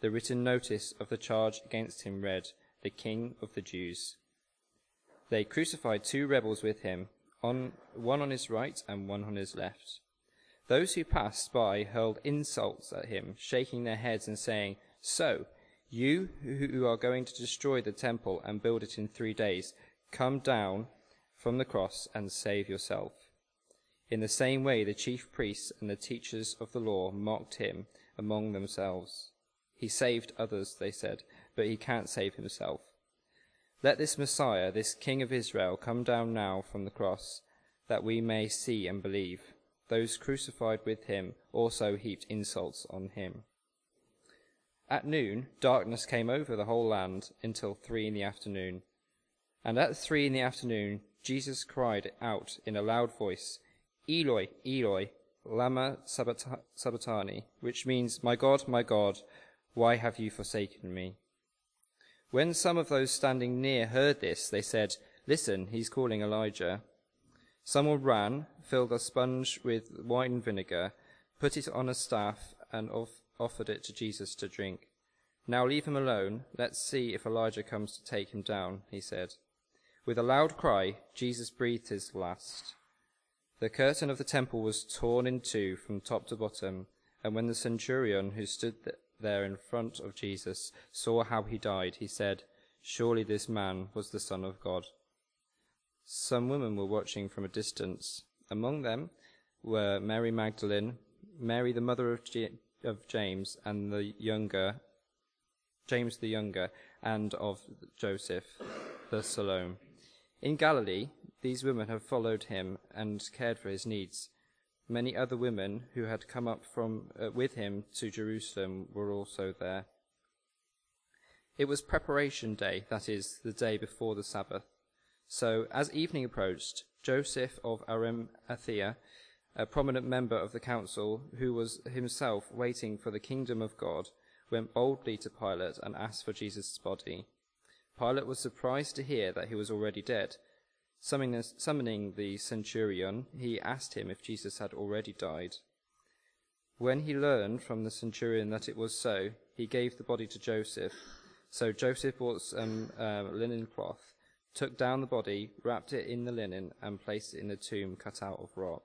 The written notice of the charge against him read, The King of the Jews. They crucified two rebels with him, on, one on his right and one on his left. Those who passed by hurled insults at him, shaking their heads and saying, So, you who are going to destroy the temple and build it in three days, come down from the cross and save yourself. In the same way, the chief priests and the teachers of the law mocked him among themselves. He saved others, they said, but he can't save himself. Let this Messiah, this King of Israel, come down now from the cross, that we may see and believe. Those crucified with him also heaped insults on him. At noon, darkness came over the whole land until three in the afternoon. And at three in the afternoon, Jesus cried out in a loud voice, Eloi, Eloi, lama sabachthani, which means, My God, my God, why have you forsaken me? When some of those standing near heard this, they said, Listen, he's calling Elijah. Someone ran, filled a sponge with wine vinegar, put it on a staff, and off- offered it to Jesus to drink. Now leave him alone. Let's see if Elijah comes to take him down, he said. With a loud cry, Jesus breathed his last. The curtain of the temple was torn in two from top to bottom, and when the centurion who stood there in front of Jesus saw how he died, he said, Surely this man was the Son of God. Some women were watching from a distance. Among them were Mary Magdalene, Mary the mother of, G- of James, and the younger, James the younger, and of Joseph the Salome. In Galilee, these women have followed him and cared for his needs. Many other women who had come up from uh, with him to Jerusalem were also there. It was preparation day, that is, the day before the Sabbath. So, as evening approached, Joseph of Arimathea, a prominent member of the council, who was himself waiting for the kingdom of God, went boldly to Pilate and asked for Jesus' body. Pilate was surprised to hear that he was already dead Summoning the centurion, he asked him if Jesus had already died. When he learned from the centurion that it was so, he gave the body to Joseph. So Joseph bought some uh, linen cloth, took down the body, wrapped it in the linen, and placed it in a tomb cut out of rock.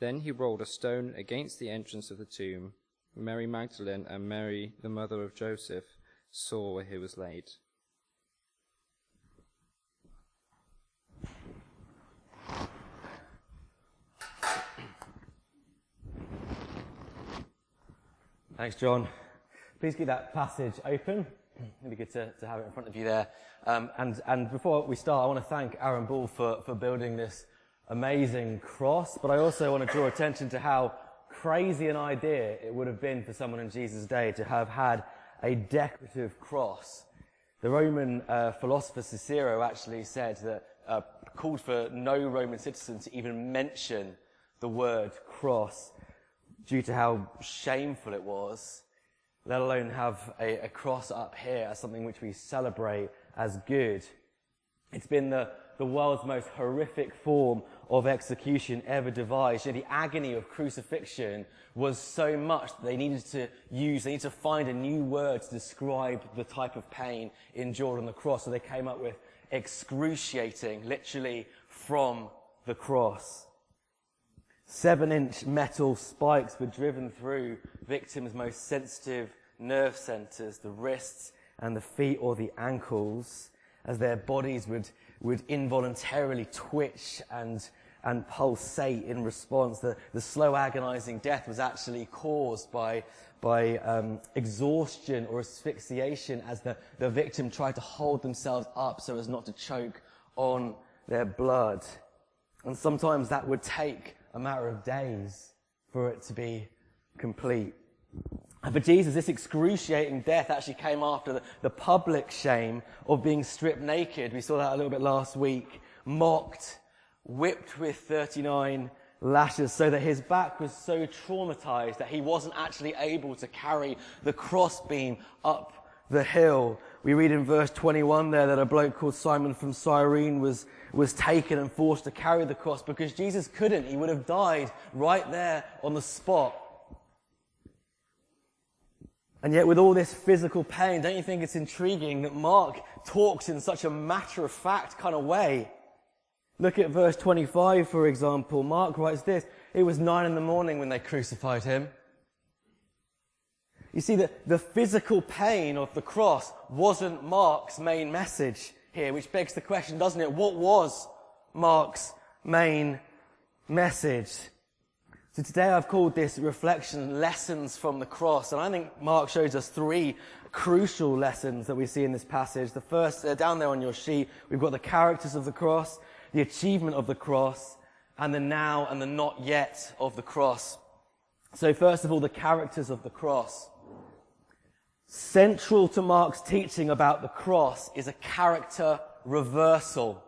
Then he rolled a stone against the entrance of the tomb. Mary Magdalene and Mary, the mother of Joseph, saw where he was laid. Thanks, John. Please keep that passage open. Really good to, to have it in front of you there. Um, and, and before we start, I want to thank Aaron Ball for, for building this amazing cross, but I also want to draw attention to how crazy an idea it would have been for someone in Jesus' day to have had a decorative cross. The Roman uh, philosopher Cicero actually said that, uh, called for no Roman citizen to even mention the word cross due to how shameful it was, let alone have a, a, cross up here as something which we celebrate as good. It's been the, the world's most horrific form of execution ever devised. The agony of crucifixion was so much that they needed to use, they needed to find a new word to describe the type of pain endured on the cross. So they came up with excruciating, literally from the cross. Seven inch metal spikes were driven through victims' most sensitive nerve centers, the wrists and the feet or the ankles, as their bodies would, would involuntarily twitch and, and pulsate in response. The, the slow agonizing death was actually caused by, by um, exhaustion or asphyxiation as the, the victim tried to hold themselves up so as not to choke on their blood. And sometimes that would take a matter of days for it to be complete. And for Jesus, this excruciating death actually came after the, the public shame of being stripped naked. We saw that a little bit last week. Mocked, whipped with 39 lashes so that his back was so traumatized that he wasn't actually able to carry the crossbeam up the hill. We read in verse 21 there that a bloke called Simon from Cyrene was, was taken and forced to carry the cross because Jesus couldn't. He would have died right there on the spot. And yet with all this physical pain, don't you think it's intriguing that Mark talks in such a matter of fact kind of way? Look at verse 25, for example. Mark writes this. It was nine in the morning when they crucified him. You see, the, the physical pain of the cross wasn't Mark's main message here, which begs the question, doesn't it? What was Mark's main message? So today I've called this reflection lessons from the cross, and I think Mark shows us three crucial lessons that we see in this passage. The first, uh, down there on your sheet, we've got the characters of the cross, the achievement of the cross, and the now and the not yet of the cross. So first of all, the characters of the cross. Central to Mark's teaching about the cross is a character reversal.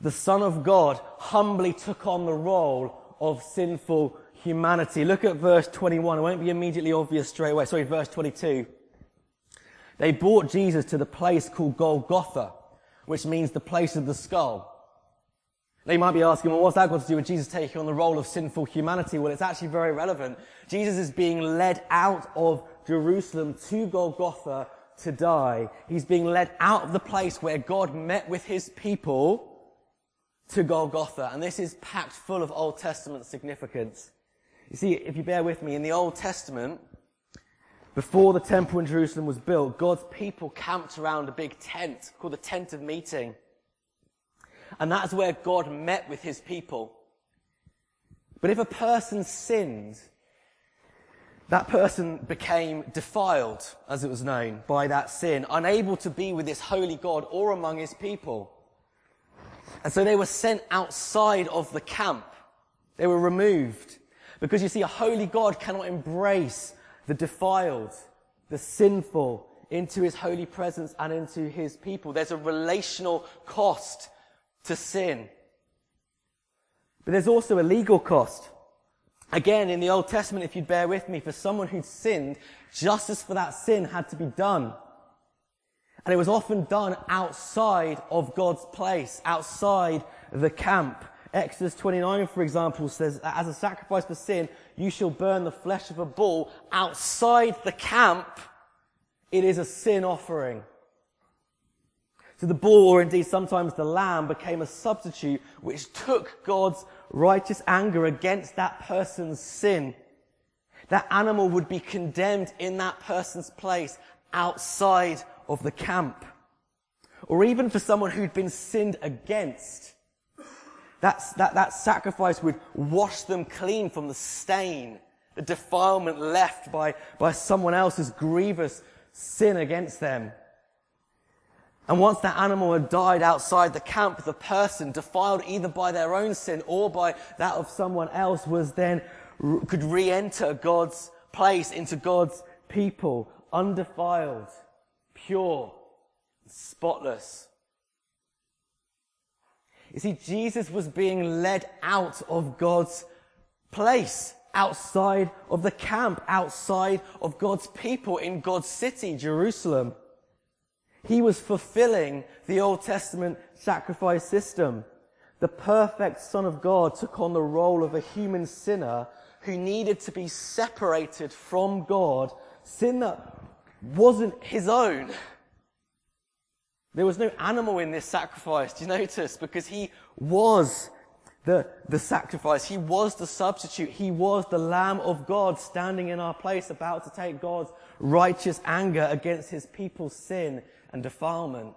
The Son of God humbly took on the role of sinful humanity. Look at verse 21. It won't be immediately obvious straight away. Sorry, verse 22. They brought Jesus to the place called Golgotha, which means the place of the skull. They might be asking, well, what's that got to do with Jesus taking on the role of sinful humanity? Well, it's actually very relevant. Jesus is being led out of Jerusalem to Golgotha to die. He's being led out of the place where God met with his people to Golgotha. And this is packed full of Old Testament significance. You see, if you bear with me, in the Old Testament, before the temple in Jerusalem was built, God's people camped around a big tent called the tent of meeting. And that's where God met with his people. But if a person sinned, that person became defiled, as it was known, by that sin, unable to be with this holy God or among his people. And so they were sent outside of the camp. They were removed. Because you see, a holy God cannot embrace the defiled, the sinful into his holy presence and into his people. There's a relational cost to sin. But there's also a legal cost. Again, in the Old Testament, if you'd bear with me, for someone who'd sinned, justice for that sin had to be done. And it was often done outside of God's place, outside the camp. Exodus 29, for example, says, that as a sacrifice for sin, you shall burn the flesh of a bull outside the camp. It is a sin offering. So the bull, or indeed sometimes the lamb, became a substitute which took God's righteous anger against that person's sin. That animal would be condemned in that person's place outside of the camp. Or even for someone who'd been sinned against. That's, that, that sacrifice would wash them clean from the stain, the defilement left by, by someone else's grievous sin against them. And once that animal had died outside the camp, the person defiled either by their own sin or by that of someone else was then, could re-enter God's place into God's people, undefiled pure, spotless. You see, Jesus was being led out of God's place, outside of the camp, outside of God's people in God's city, Jerusalem. He was fulfilling the Old Testament sacrifice system. The perfect Son of God took on the role of a human sinner who needed to be separated from God, sin that wasn't his own. There was no animal in this sacrifice. Do you notice? Because he was the, the sacrifice. He was the substitute. He was the Lamb of God standing in our place, about to take God's righteous anger against his people's sin and defilement.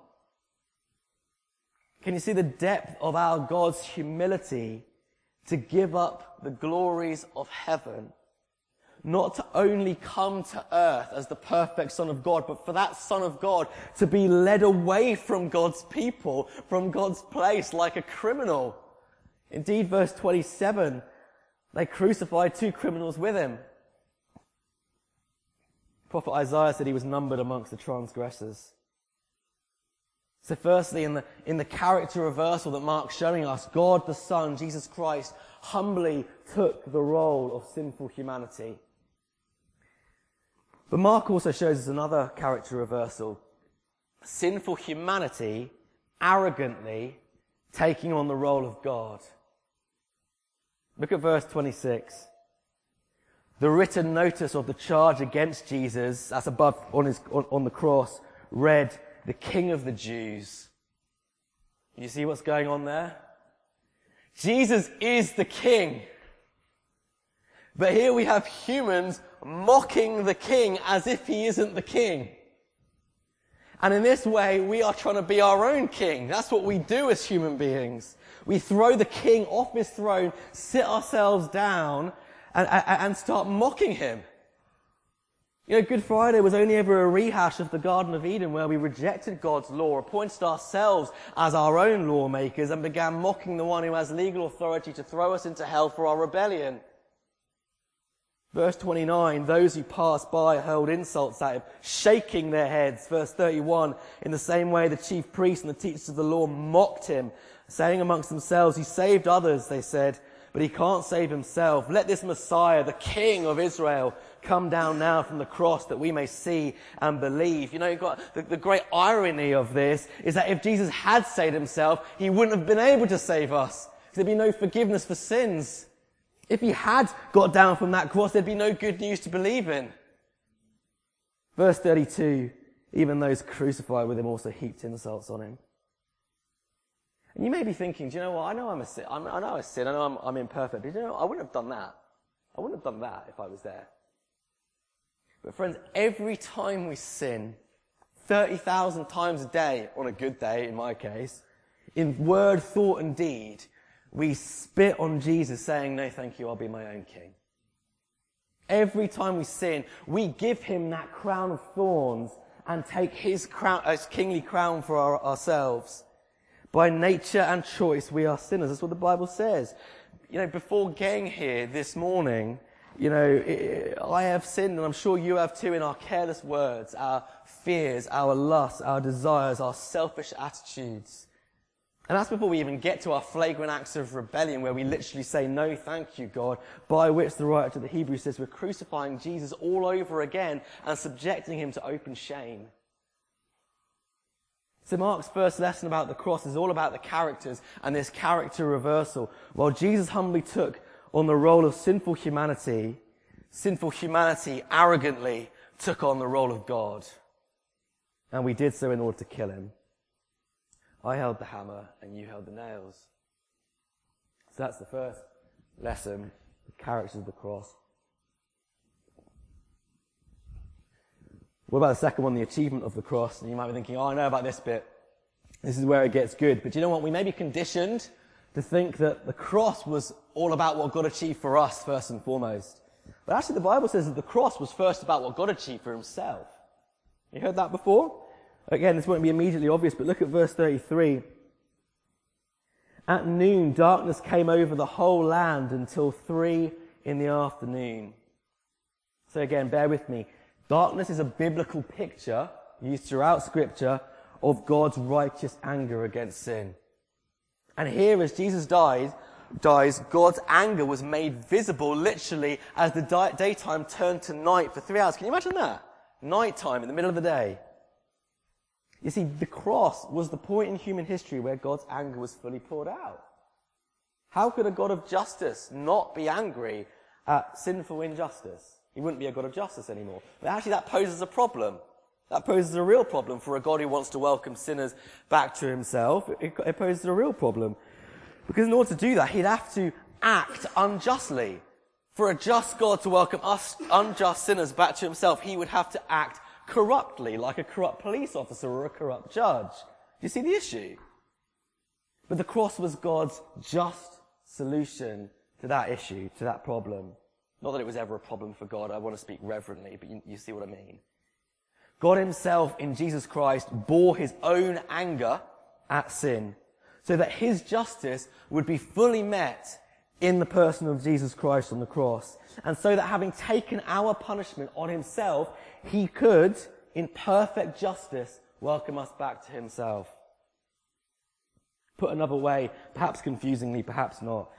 Can you see the depth of our God's humility to give up the glories of heaven not to only come to earth as the perfect Son of God, but for that Son of God to be led away from God's people, from God's place like a criminal. Indeed, verse 27, they crucified two criminals with him. Prophet Isaiah said he was numbered amongst the transgressors. So firstly, in the, in the character reversal that Mark's showing us, God the Son, Jesus Christ, humbly took the role of sinful humanity. But Mark also shows us another character reversal. Sinful humanity arrogantly taking on the role of God. Look at verse 26. The written notice of the charge against Jesus, that's above on, his, on, on the cross, read, the King of the Jews. You see what's going on there? Jesus is the King. But here we have humans mocking the King as if he isn't the King. And in this way, we are trying to be our own king. That's what we do as human beings. We throw the king off his throne, sit ourselves down, and, and, start mocking him. You know, Good Friday was only ever a rehash of the Garden of Eden where we rejected God's law, appointed ourselves as our own lawmakers, and began mocking the one who has legal authority to throw us into hell for our rebellion. Verse 29, those who passed by hurled insults at him, shaking their heads. Verse 31, in the same way the chief priests and the teachers of the law mocked him, saying amongst themselves, he saved others, they said, but he can't save himself. Let this Messiah, the King of Israel, come down now from the cross that we may see and believe. You know, got the, the great irony of this is that if Jesus had saved himself, he wouldn't have been able to save us. There'd be no forgiveness for sins. If he had got down from that cross, there'd be no good news to believe in. Verse 32, even those crucified with him also heaped insults on him. And you may be thinking, do you know what? I know I'm a sin. I'm, I know a sin. I know I'm, I'm imperfect. But you know, I wouldn't have done that. I wouldn't have done that if I was there. But friends, every time we sin, 30,000 times a day, on a good day in my case, in word, thought and deed, we spit on Jesus saying, no thank you, I'll be my own king. Every time we sin, we give him that crown of thorns and take his crown, his kingly crown for our, ourselves. By nature and choice, we are sinners. That's what the Bible says. You know, before getting here this morning, you know, I have sinned, and I'm sure you have too, in our careless words, our fears, our lusts, our desires, our selfish attitudes. And that's before we even get to our flagrant acts of rebellion where we literally say, no, thank you, God, by which the writer to the Hebrews says we're crucifying Jesus all over again and subjecting him to open shame. So Mark's first lesson about the cross is all about the characters and this character reversal. While Jesus humbly took on the role of sinful humanity, sinful humanity arrogantly took on the role of God. And we did so in order to kill him. I held the hammer and you held the nails. So that's the first lesson, the characters of the cross. What about the second one, the achievement of the cross? And you might be thinking, oh, I know about this bit. This is where it gets good. But you know what? We may be conditioned to think that the cross was all about what God achieved for us first and foremost. But actually the Bible says that the cross was first about what God achieved for himself. You heard that before? Again, this won't be immediately obvious, but look at verse 33. At noon, darkness came over the whole land until three in the afternoon. So again, bear with me. Darkness is a biblical picture used throughout scripture of God's righteous anger against sin. And here, as Jesus died, dies, God's anger was made visible literally as the di- daytime turned to night for three hours. Can you imagine that? Nighttime in the middle of the day. You see, the cross was the point in human history where God's anger was fully poured out. How could a God of justice not be angry at sinful injustice? He wouldn't be a God of justice anymore. But actually that poses a problem. That poses a real problem for a God who wants to welcome sinners back to himself. It, it poses a real problem. Because in order to do that, he'd have to act unjustly. For a just God to welcome us unjust sinners back to himself, he would have to act corruptly, like a corrupt police officer or a corrupt judge. Do you see the issue? But the cross was God's just solution to that issue, to that problem. Not that it was ever a problem for God. I want to speak reverently, but you, you see what I mean. God himself in Jesus Christ bore his own anger at sin so that his justice would be fully met in the person of Jesus Christ on the cross. And so that having taken our punishment on himself, he could, in perfect justice, welcome us back to himself. Put another way, perhaps confusingly, perhaps not.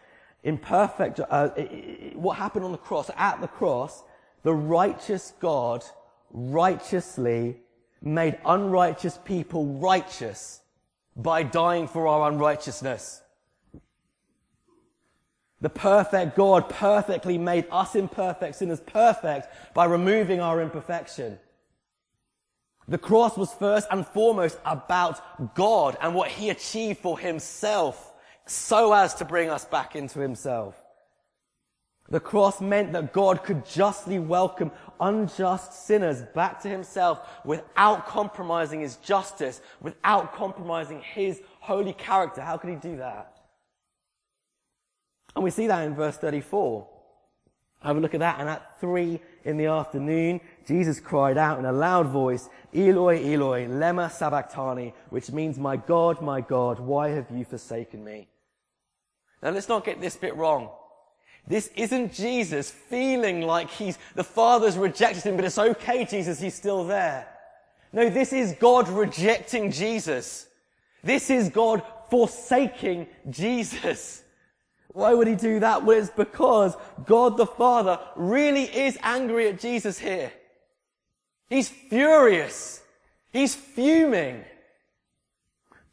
In perfect, uh, it, it, what happened on the cross, at the cross, the righteous God righteously made unrighteous people righteous by dying for our unrighteousness. The perfect God perfectly made us imperfect sinners perfect by removing our imperfection. The cross was first and foremost about God and what he achieved for himself so as to bring us back into himself. The cross meant that God could justly welcome unjust sinners back to himself without compromising his justice, without compromising his holy character. How could he do that? And we see that in verse 34. Have a look at that. And at three in the afternoon, Jesus cried out in a loud voice, Eloi, Eloi, lema sabachthani, which means, my God, my God, why have you forsaken me? Now let's not get this bit wrong. This isn't Jesus feeling like he's, the Father's rejected him, but it's okay, Jesus, he's still there. No, this is God rejecting Jesus. This is God forsaking Jesus. Why would he do that? Well, it's because God the Father really is angry at Jesus here. He's furious. He's fuming.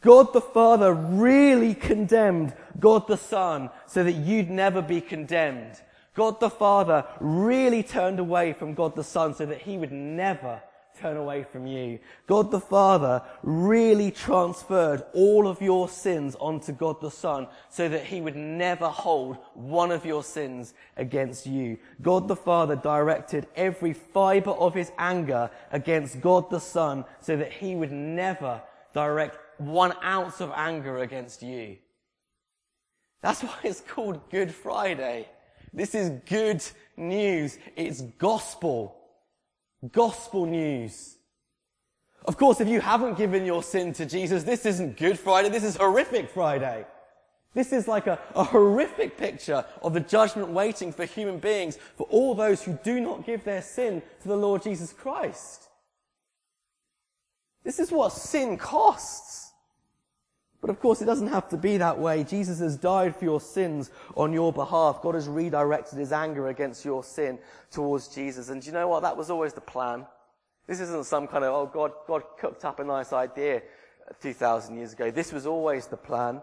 God the Father really condemned God the Son so that you'd never be condemned. God the Father really turned away from God the Son so that he would never turn away from you. God the Father really transferred all of your sins onto God the Son so that he would never hold one of your sins against you. God the Father directed every fiber of his anger against God the Son so that he would never direct one ounce of anger against you. That's why it's called Good Friday. This is good news. It's gospel. Gospel news. Of course, if you haven't given your sin to Jesus, this isn't Good Friday. This is horrific Friday. This is like a, a horrific picture of the judgment waiting for human beings, for all those who do not give their sin to the Lord Jesus Christ. This is what sin costs. But of course, it doesn't have to be that way. Jesus has died for your sins on your behalf. God has redirected his anger against your sin towards Jesus. And you know what? That was always the plan. This isn't some kind of, oh, God, God cooked up a nice idea 2,000 years ago. This was always the plan.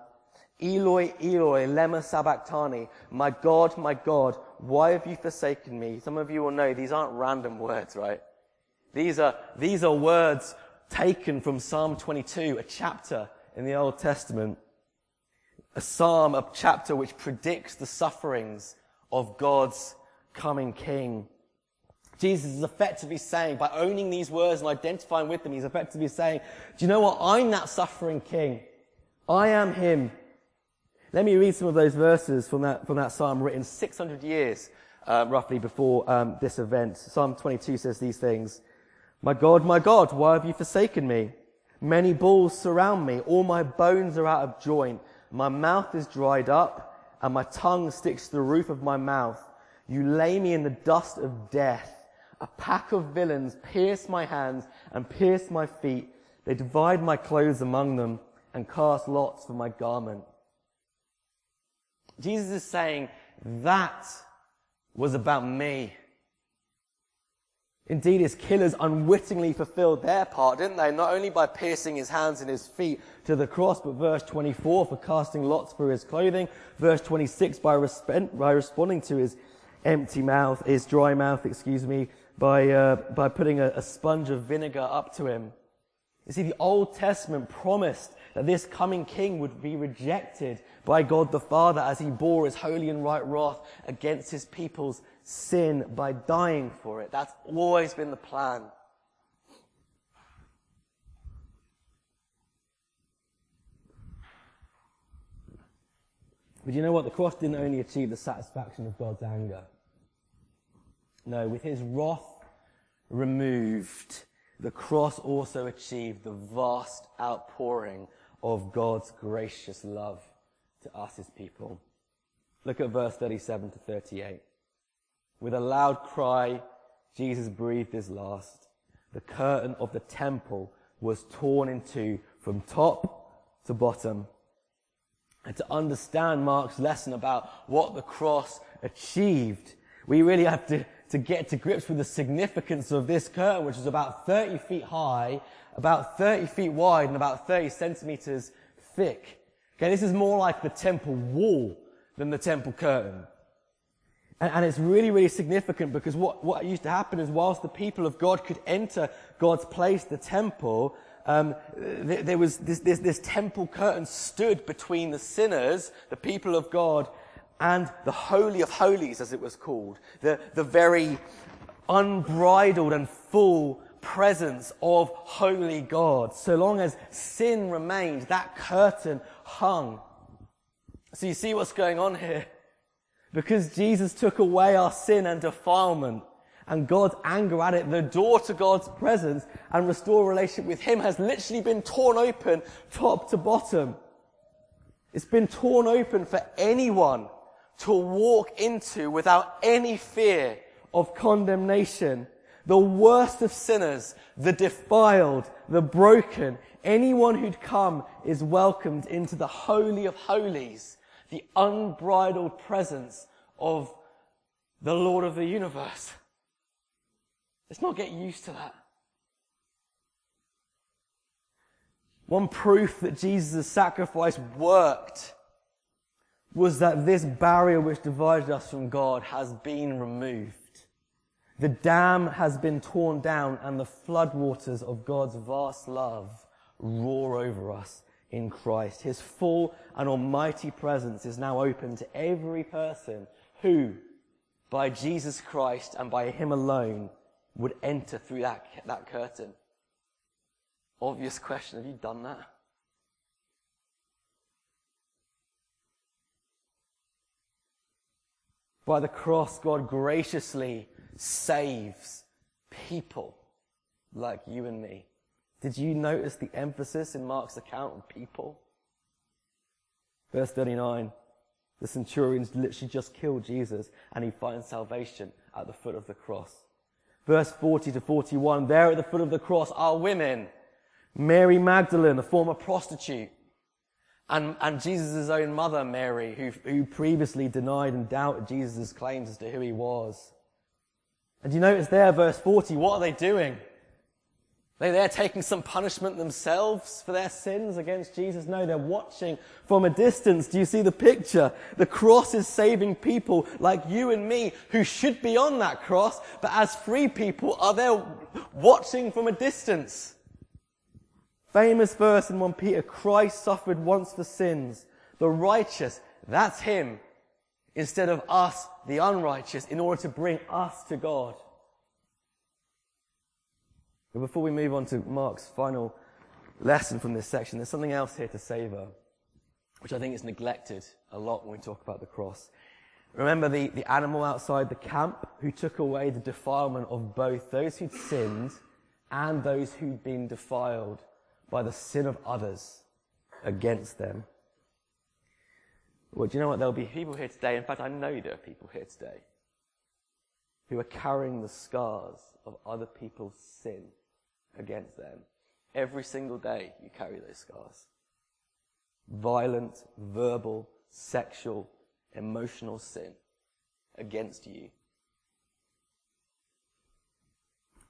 Eloi, Eloi, lema sabachthani. My God, my God, why have you forsaken me? Some of you will know these aren't random words, right? These are, these are words taken from Psalm 22, a chapter in the Old Testament, a psalm, a chapter which predicts the sufferings of God's coming king. Jesus is effectively saying, by owning these words and identifying with them, he's effectively saying, do you know what? I'm that suffering king. I am him. Let me read some of those verses from that, from that psalm written 600 years, uh, roughly before um, this event. Psalm 22 says these things. My God, my God, why have you forsaken me? Many bulls surround me. All my bones are out of joint. My mouth is dried up and my tongue sticks to the roof of my mouth. You lay me in the dust of death. A pack of villains pierce my hands and pierce my feet. They divide my clothes among them and cast lots for my garment. Jesus is saying that was about me. Indeed, his killers unwittingly fulfilled their part, didn't they? Not only by piercing his hands and his feet to the cross, but verse 24 for casting lots for his clothing. Verse 26 by, resp- by responding to his empty mouth, his dry mouth, excuse me, by, uh, by putting a, a sponge of vinegar up to him. You see, the Old Testament promised that this coming king would be rejected by God the Father as he bore his holy and right wrath against his people's sin by dying for it. That's always been the plan. But you know what? The cross didn't only achieve the satisfaction of God's anger. No, with his wrath removed, the cross also achieved the vast outpouring of God's gracious love to us, his people. Look at verse 37 to 38. With a loud cry, Jesus breathed his last. The curtain of the temple was torn in two from top to bottom. And to understand Mark's lesson about what the cross achieved, we really have to, to get to grips with the significance of this curtain, which is about 30 feet high, about 30 feet wide, and about 30 centimeters thick. Okay, this is more like the temple wall than the temple curtain. And, and, it's really, really significant because what, what used to happen is whilst the people of God could enter God's place, the temple, um, th- there was this, this, this temple curtain stood between the sinners, the people of God, and the Holy of Holies, as it was called. The, the very unbridled and full presence of holy God. So long as sin remained, that curtain hung. So you see what's going on here? Because Jesus took away our sin and defilement and God's anger at it, the door to God's presence and restore relationship with Him has literally been torn open top to bottom. It's been torn open for anyone to walk into without any fear of condemnation. The worst of sinners, the defiled, the broken, anyone who'd come is welcomed into the Holy of Holies, the unbridled presence of the Lord of the universe. Let's not get used to that. One proof that Jesus' sacrifice worked was that this barrier which divided us from God has been removed. The dam has been torn down and the floodwaters of God's vast love roar over us in Christ. His full and almighty presence is now open to every person who, by Jesus Christ and by Him alone, would enter through that, that curtain. Obvious question, have you done that? By the cross, God graciously saves people like you and me. Did you notice the emphasis in Mark's account on people? Verse 39. The centurion's literally just killed Jesus and he finds salvation at the foot of the cross. Verse 40 to 41, there at the foot of the cross are women. Mary Magdalene, a former prostitute, and, and Jesus' own mother, Mary, who, who previously denied and doubted Jesus' claims as to who he was. And you notice there, verse 40, what are they doing? They, they're taking some punishment themselves for their sins against Jesus. No, they're watching from a distance. Do you see the picture? The cross is saving people like you and me who should be on that cross, but as free people are there watching from a distance. Famous verse in 1 Peter, Christ suffered once for sins. The righteous, that's him, instead of us, the unrighteous, in order to bring us to God. But before we move on to Mark's final lesson from this section, there's something else here to savor, which I think is neglected a lot when we talk about the cross. Remember the, the animal outside the camp who took away the defilement of both those who'd sinned and those who'd been defiled by the sin of others against them. Well, do you know what? There'll be people here today. In fact, I know there are people here today who are carrying the scars of other people's sin against them. Every single day you carry those scars. Violent, verbal, sexual, emotional sin against you.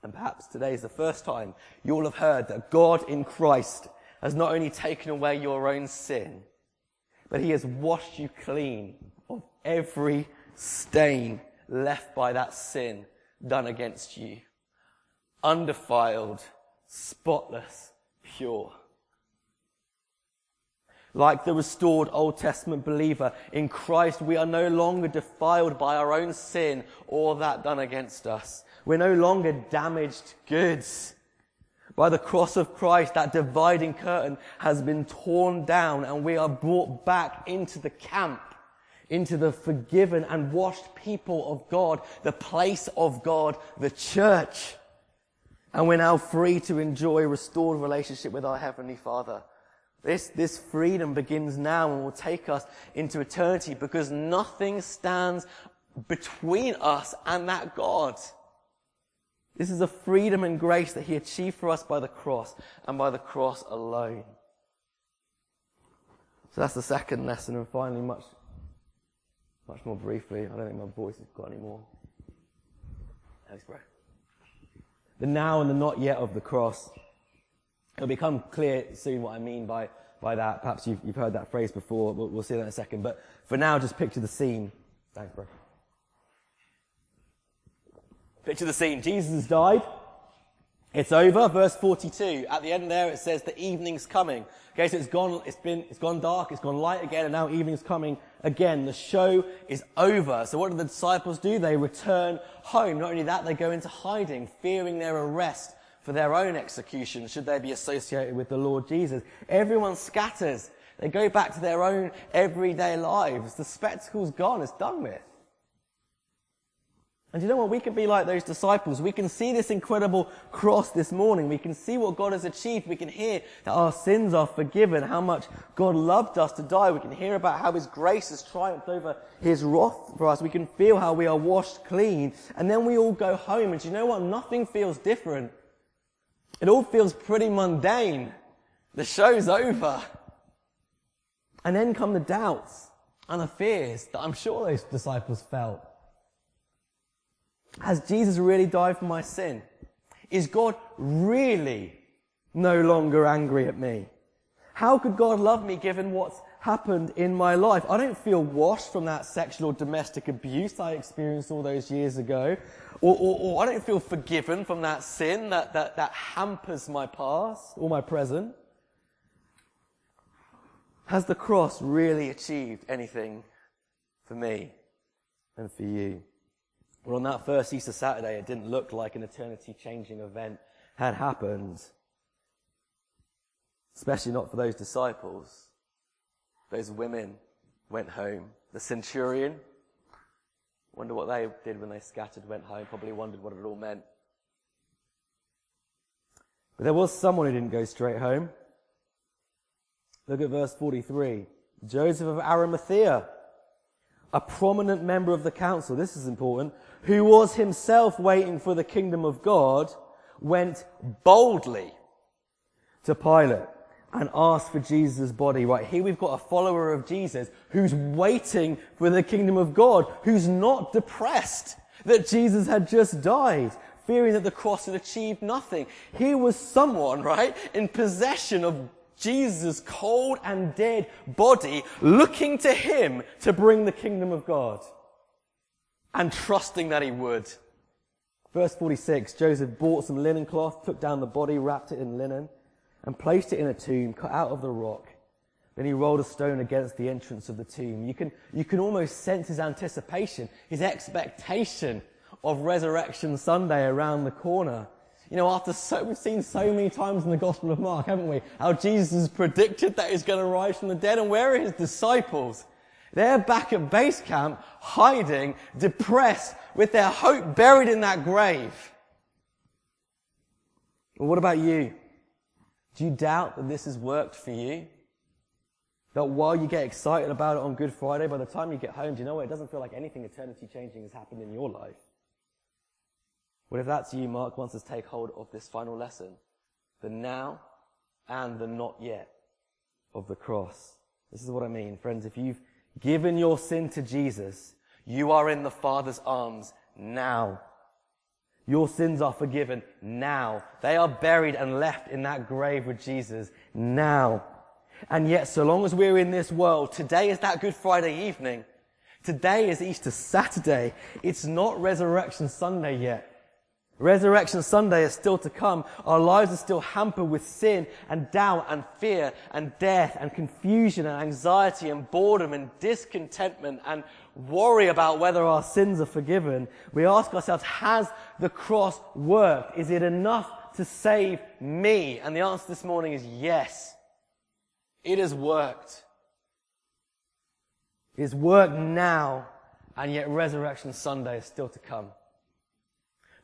And perhaps today is the first time you'll have heard that God in Christ has not only taken away your own sin, but he has washed you clean of every stain left by that sin done against you. Undefiled, spotless, pure. Like the restored Old Testament believer in Christ, we are no longer defiled by our own sin or that done against us. We're no longer damaged goods. By the cross of Christ, that dividing curtain has been torn down and we are brought back into the camp, into the forgiven and washed people of God, the place of God, the church. And we're now free to enjoy a restored relationship with our Heavenly Father This, this freedom begins now and will take us into eternity because nothing stands between us and that God. This is a freedom and grace that He achieved for us by the cross and by the cross alone. So that's the second lesson and finally much, much more briefly. I don't think my voice has got any more. Thanks, bro. The now and the not yet of the cross. It'll become clear soon what I mean by, by that. Perhaps you've, you've heard that phrase before. We'll, we'll see that in a second. But for now, just picture the scene. Thanks, bro. Picture the scene. Jesus has died. It's over. Verse 42. At the end there, it says the evening's coming. Okay, so it's gone, it's been, it's gone dark, it's gone light again, and now evening's coming again. The show is over. So what do the disciples do? They return home. Not only that, they go into hiding, fearing their arrest for their own execution should they be associated with the Lord Jesus. Everyone scatters. They go back to their own everyday lives. The spectacle's gone. It's done with. And you know what? We can be like those disciples. We can see this incredible cross this morning. We can see what God has achieved. We can hear that our sins are forgiven, how much God loved us to die. We can hear about how His grace has triumphed over His wrath for us. We can feel how we are washed clean. And then we all go home. And you know what? Nothing feels different. It all feels pretty mundane. The show's over. And then come the doubts and the fears that I'm sure those disciples felt. Has Jesus really died for my sin? Is God really no longer angry at me? How could God love me given what's happened in my life? I don't feel washed from that sexual or domestic abuse I experienced all those years ago. Or, or, or I don't feel forgiven from that sin that, that, that hampers my past or my present. Has the cross really achieved anything for me and for you? Well, on that first Easter Saturday, it didn't look like an eternity changing event had happened. Especially not for those disciples. Those women went home. The centurion Wonder what they did when they scattered, went home, probably wondered what it all meant. But there was someone who didn't go straight home. Look at verse 43. Joseph of Arimathea, a prominent member of the council, this is important, who was himself waiting for the kingdom of God, went boldly to Pilate and asked for Jesus' body. Right here we've got a follower of Jesus who's waiting for the kingdom of God, who's not depressed that Jesus had just died, fearing that the cross had achieved nothing. Here was someone, right, in possession of Jesus' cold and dead body, looking to him to bring the kingdom of God and trusting that he would. Verse 46, Joseph bought some linen cloth, took down the body, wrapped it in linen, and placed it in a tomb cut out of the rock. Then he rolled a stone against the entrance of the tomb. You can, you can almost sense his anticipation, his expectation of Resurrection Sunday around the corner. You know, after so, we've seen so many times in the Gospel of Mark, haven't we? How Jesus predicted that he's going to rise from the dead. And where are his disciples? They're back at base camp, hiding, depressed, with their hope buried in that grave. What about you? Do you doubt that this has worked for you? That while you get excited about it on Good Friday, by the time you get home, do you know what? It doesn't feel like anything eternity changing has happened in your life. Well, if that's you, Mark wants us to take hold of this final lesson. The now and the not yet of the cross. This is what I mean. Friends, if you've given your sin to Jesus, you are in the Father's arms now. Your sins are forgiven now. They are buried and left in that grave with Jesus now. And yet, so long as we're in this world, today is that Good Friday evening. Today is Easter Saturday. It's not Resurrection Sunday yet. Resurrection Sunday is still to come. Our lives are still hampered with sin and doubt and fear and death and confusion and anxiety and boredom and discontentment and worry about whether our sins are forgiven. We ask ourselves, has the cross worked? Is it enough to save me? And the answer this morning is yes. It has worked. It has worked now, and yet Resurrection Sunday is still to come.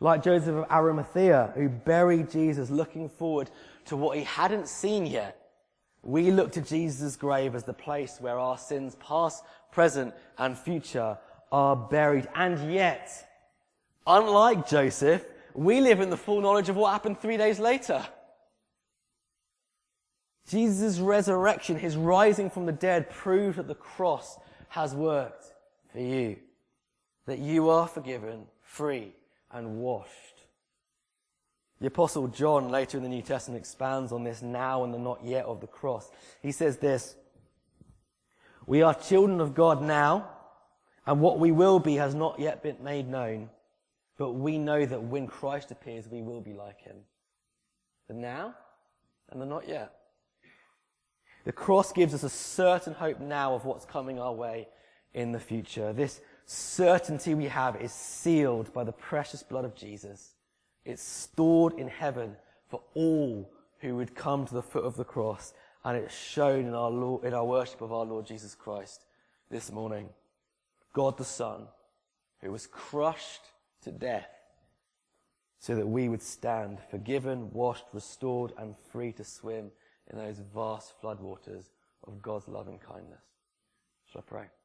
Like Joseph of Arimathea, who buried Jesus looking forward to what he hadn't seen yet, We look to Jesus' grave as the place where our sins, past, present, and future, are buried. And yet, unlike Joseph, we live in the full knowledge of what happened three days later. Jesus' resurrection, his rising from the dead, proved that the cross has worked for you. That you are forgiven, free, and washed. The apostle John later in the New Testament expands on this now and the not yet of the cross. He says this, we are children of God now, and what we will be has not yet been made known, but we know that when Christ appears, we will be like him. The now and the not yet. The cross gives us a certain hope now of what's coming our way in the future. This certainty we have is sealed by the precious blood of Jesus. It's stored in heaven for all who would come to the foot of the cross, and it's shown in our, Lord, in our worship of our Lord Jesus Christ this morning. God the Son, who was crushed to death so that we would stand forgiven, washed, restored, and free to swim in those vast floodwaters of God's loving kindness. Shall I pray?